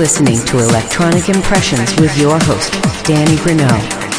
listening to Electronic Impressions with your host, Danny Grunow.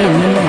In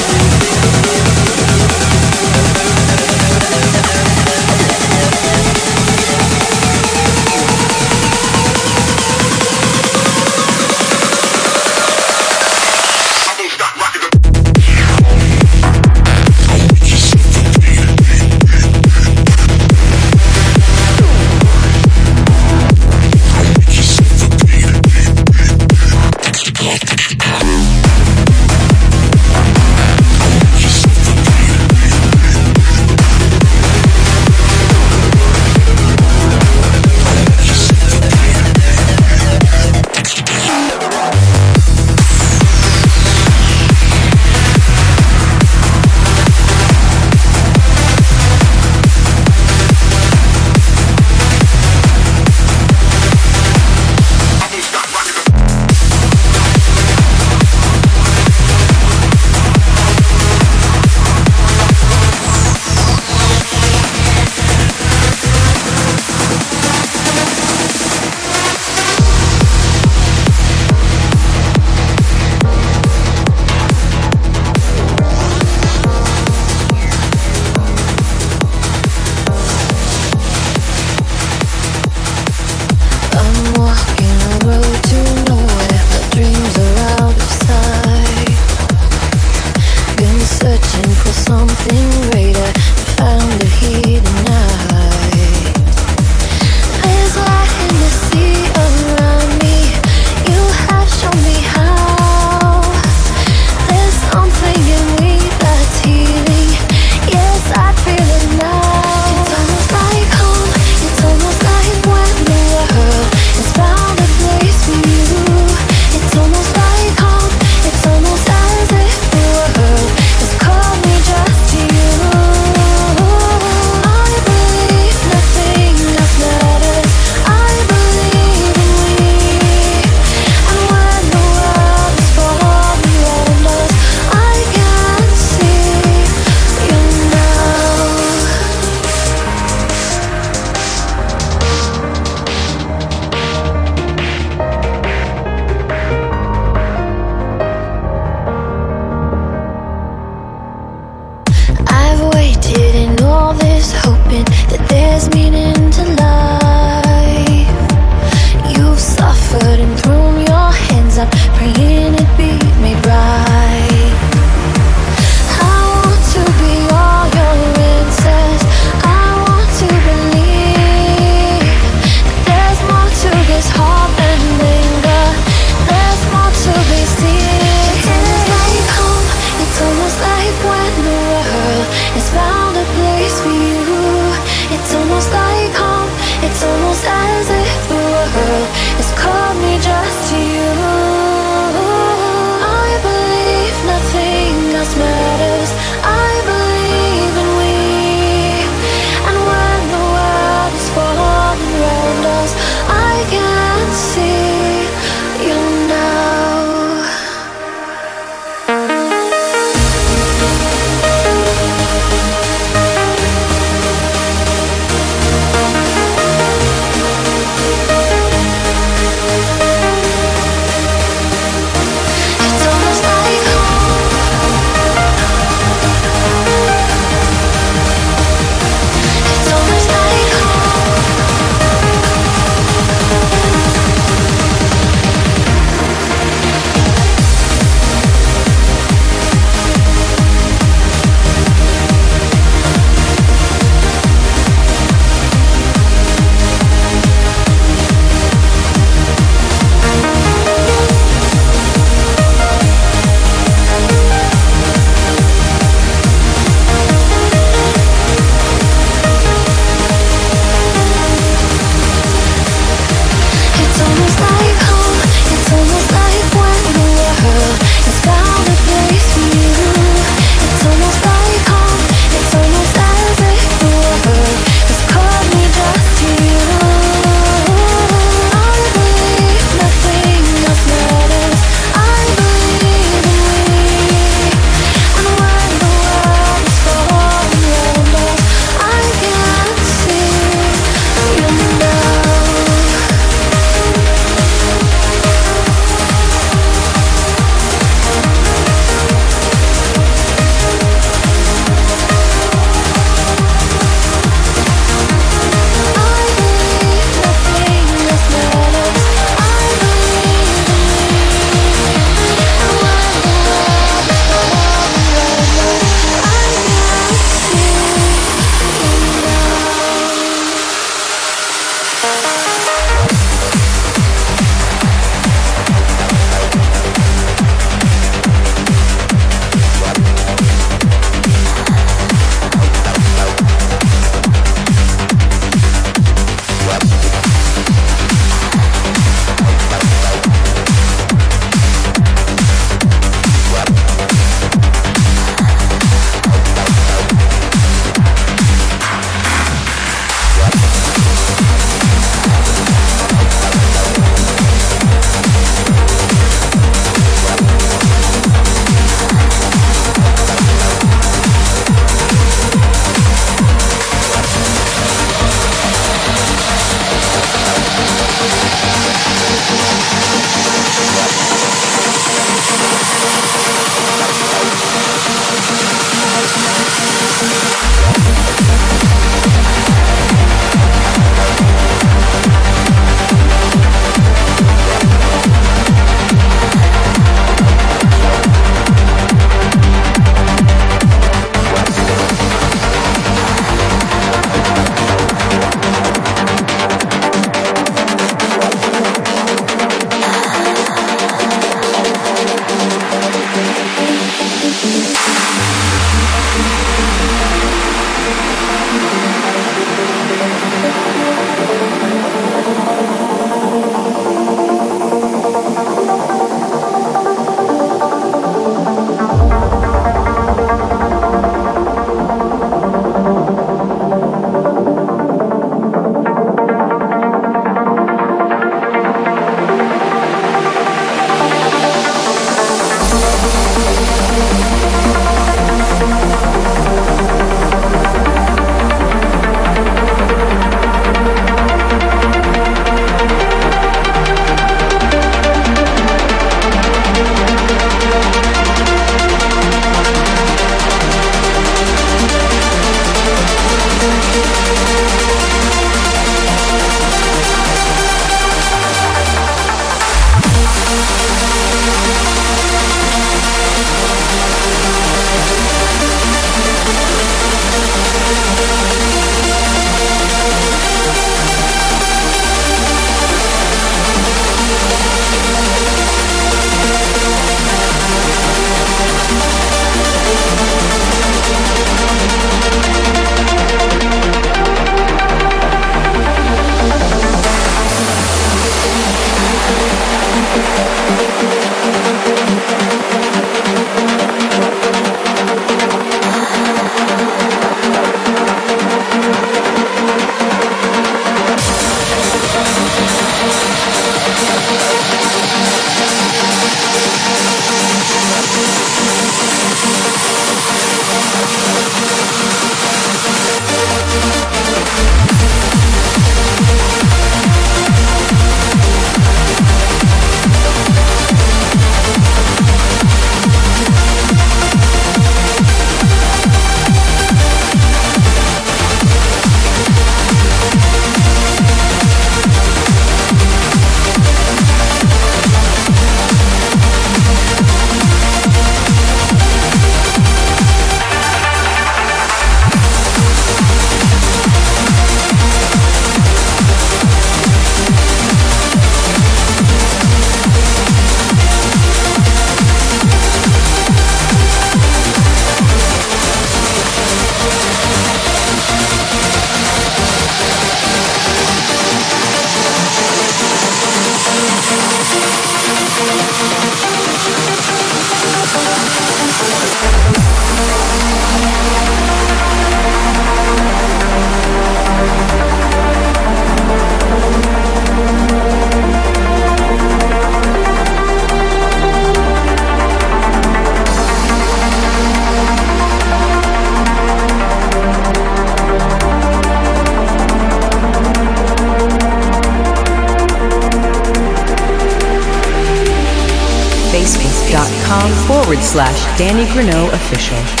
Danny Grunow official.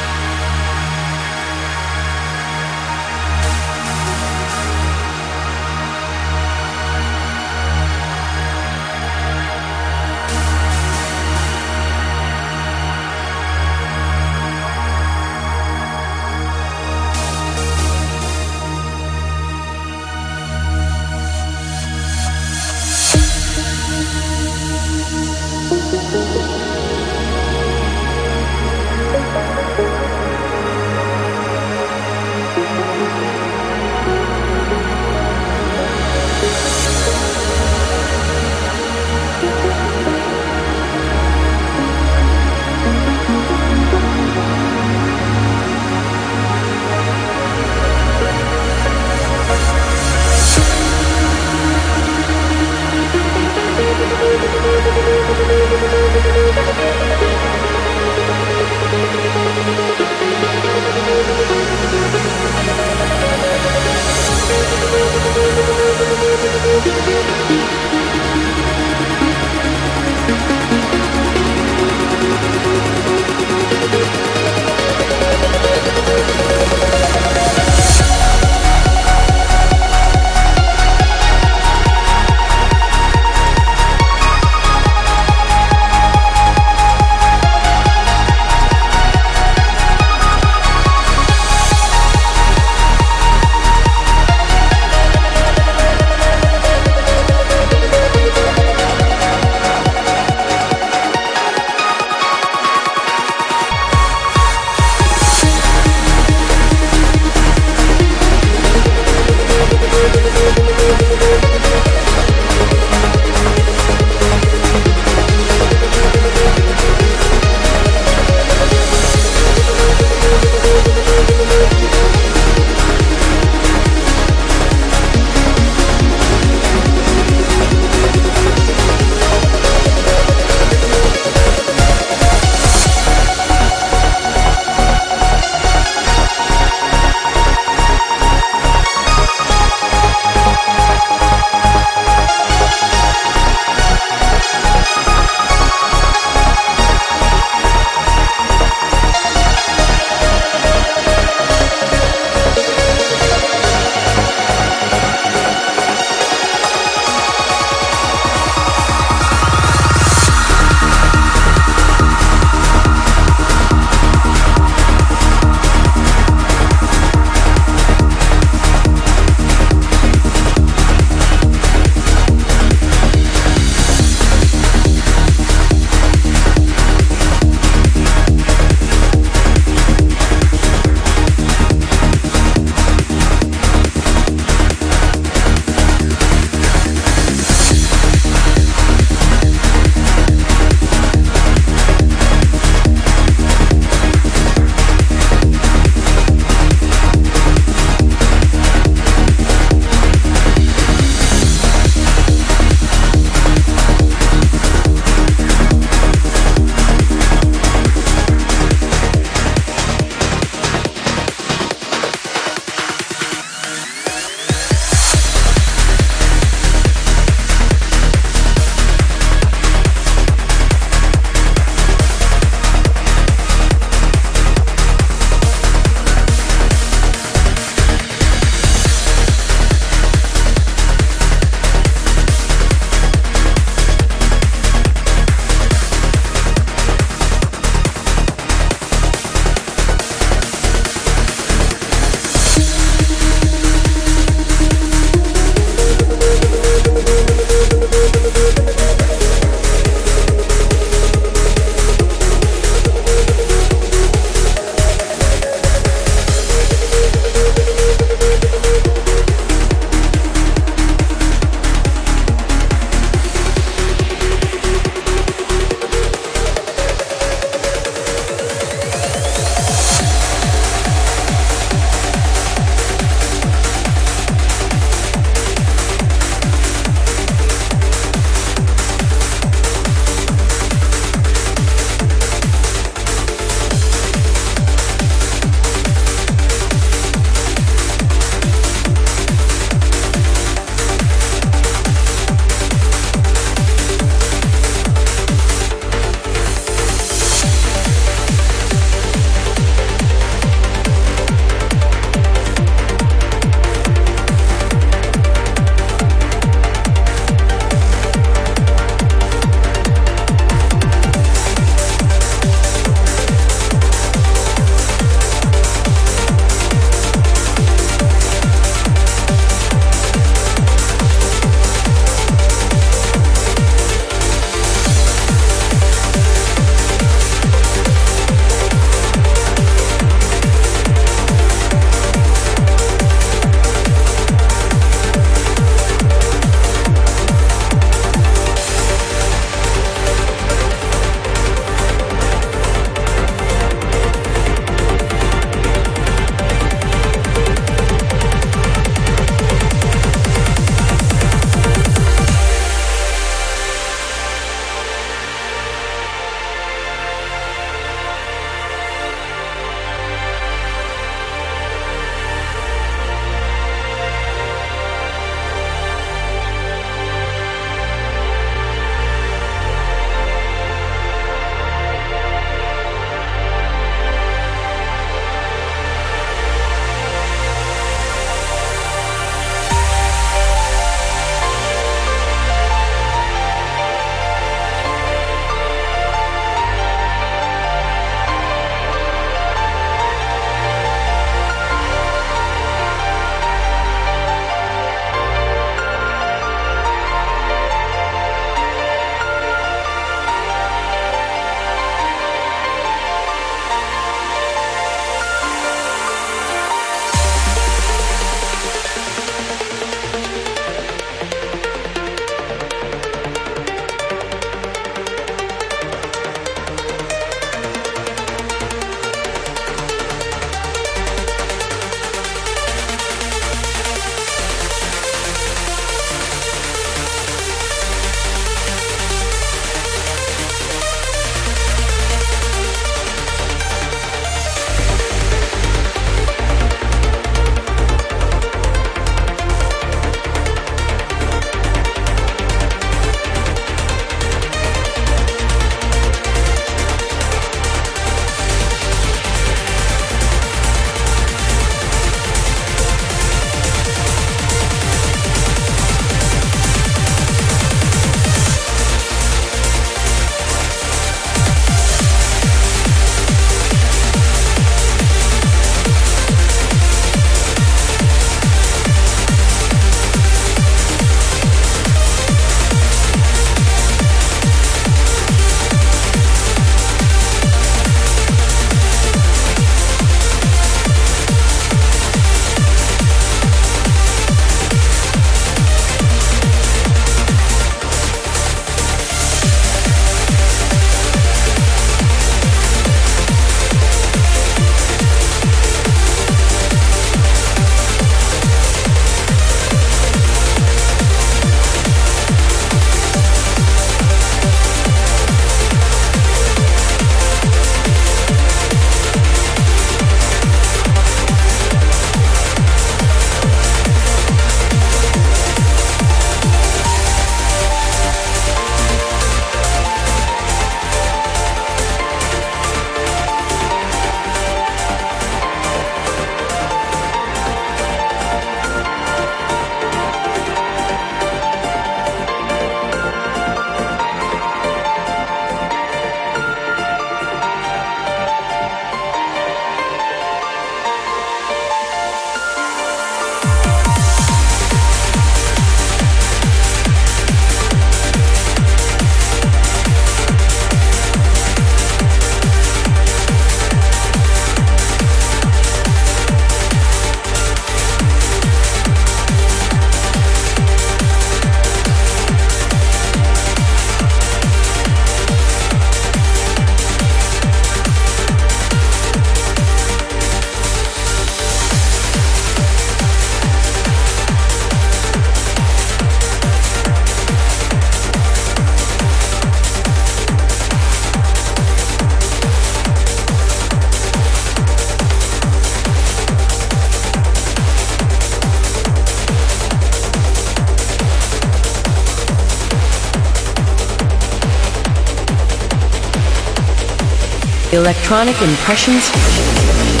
Electronic Impressions.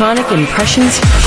Electronic Impressions.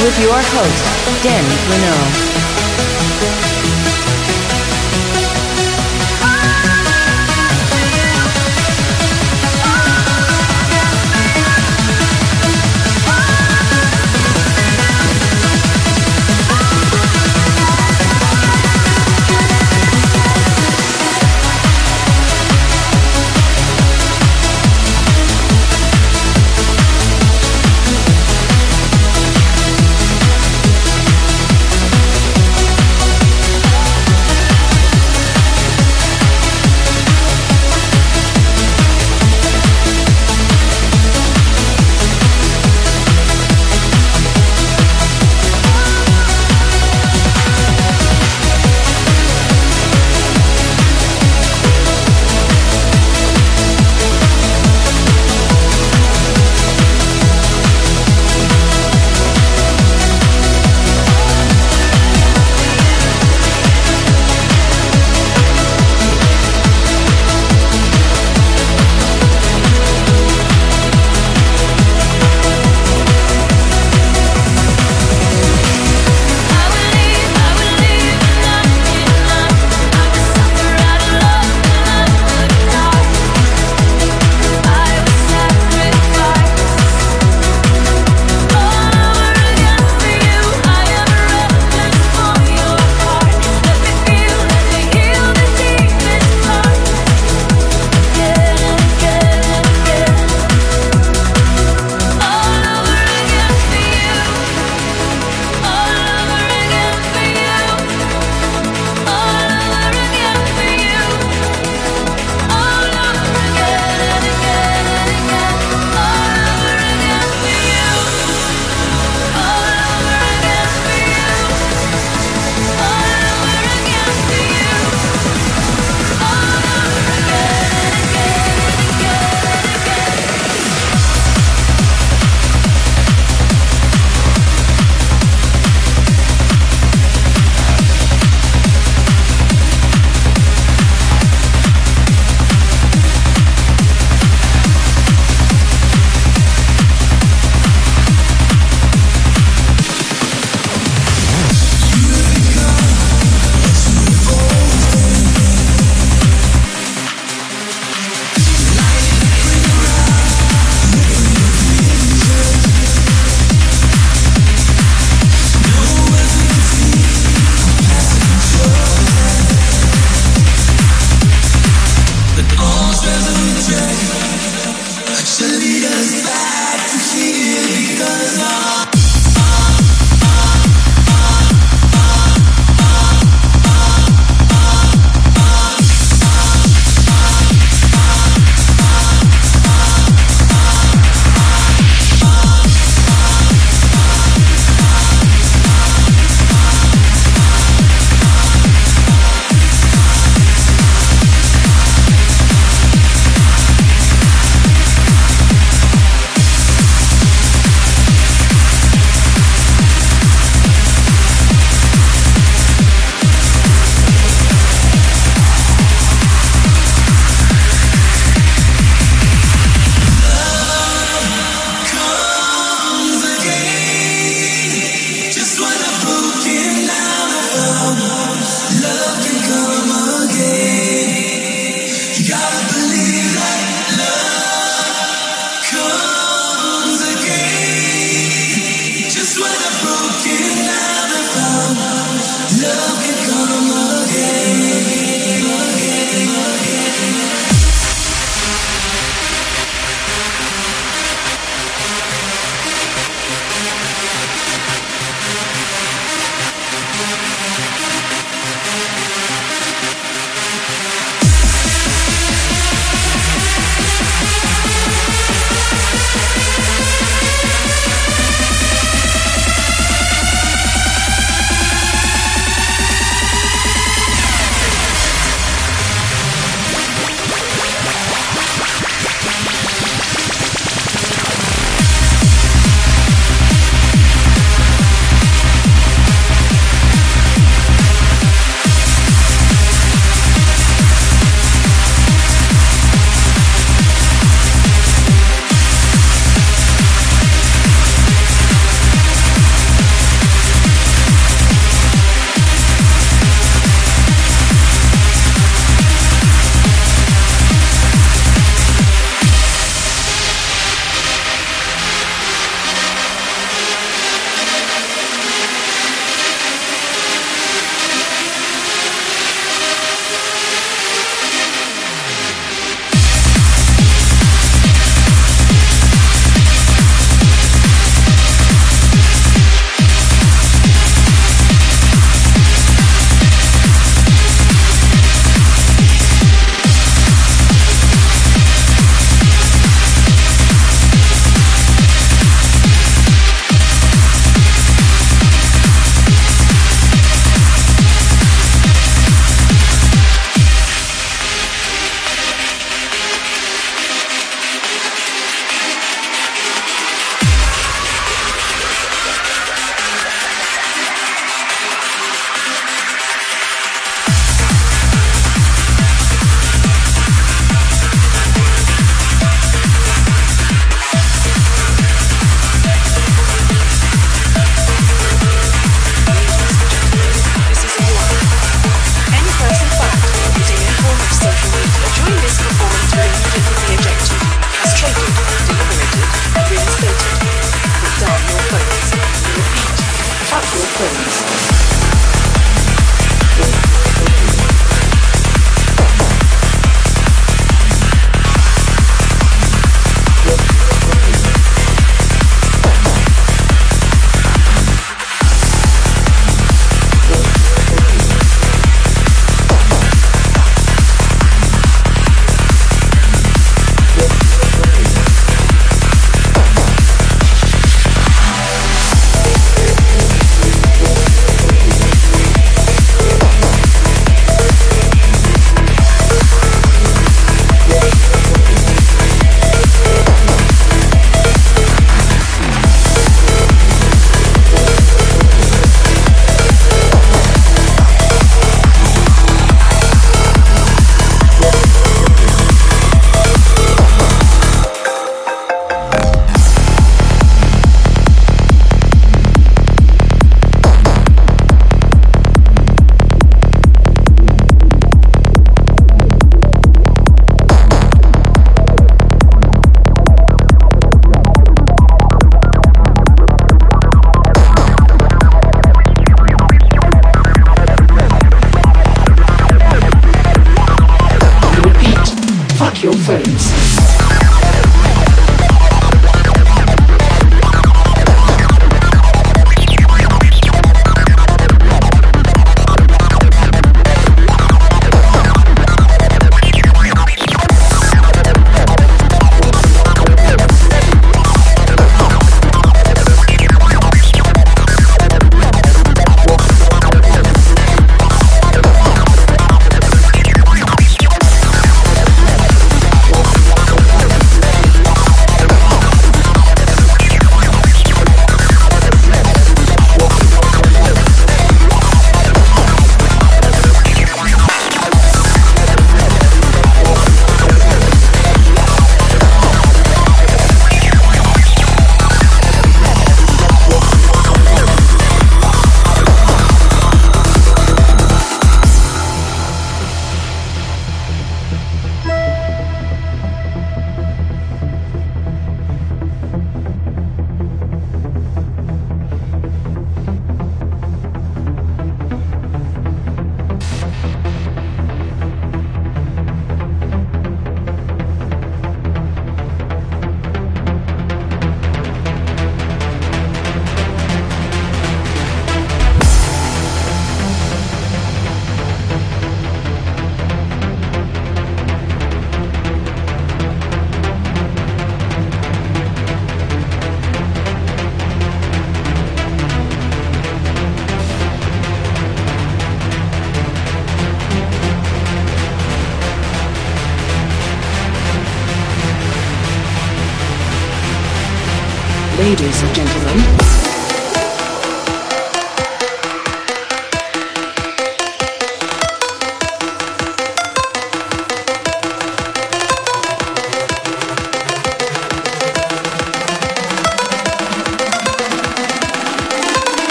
With your host,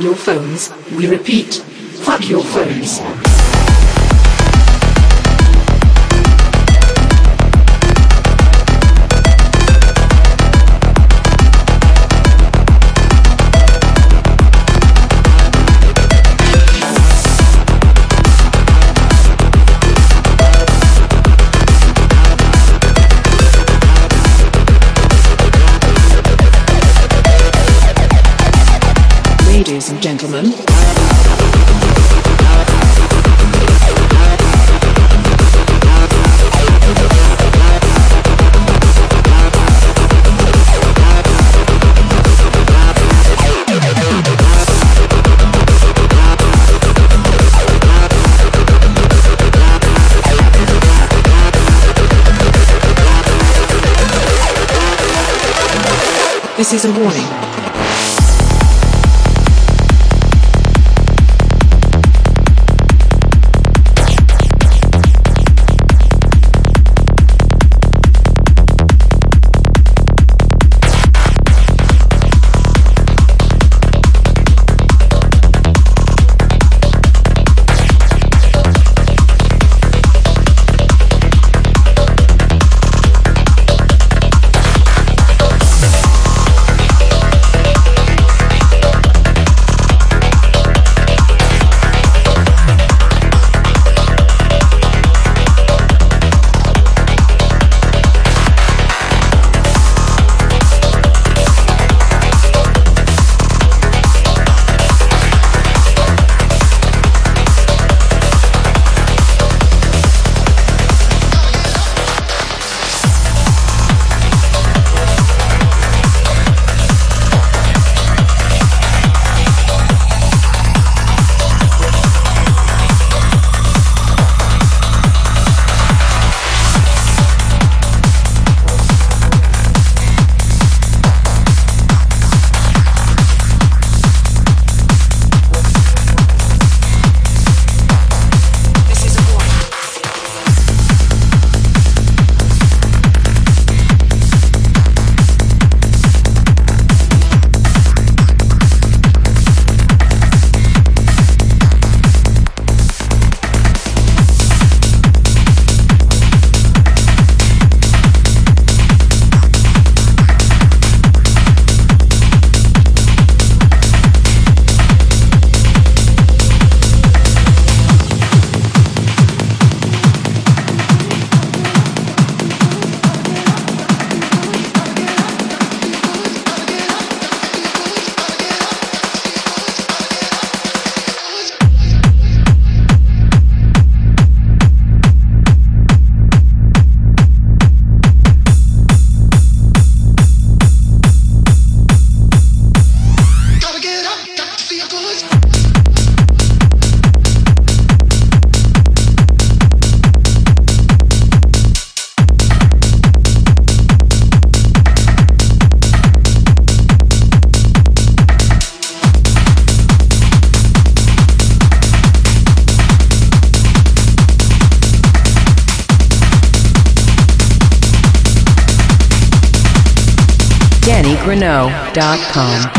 your phones. We repeat, fuck your phones. Gentlemen, this is a warning. DannyGreneau.com.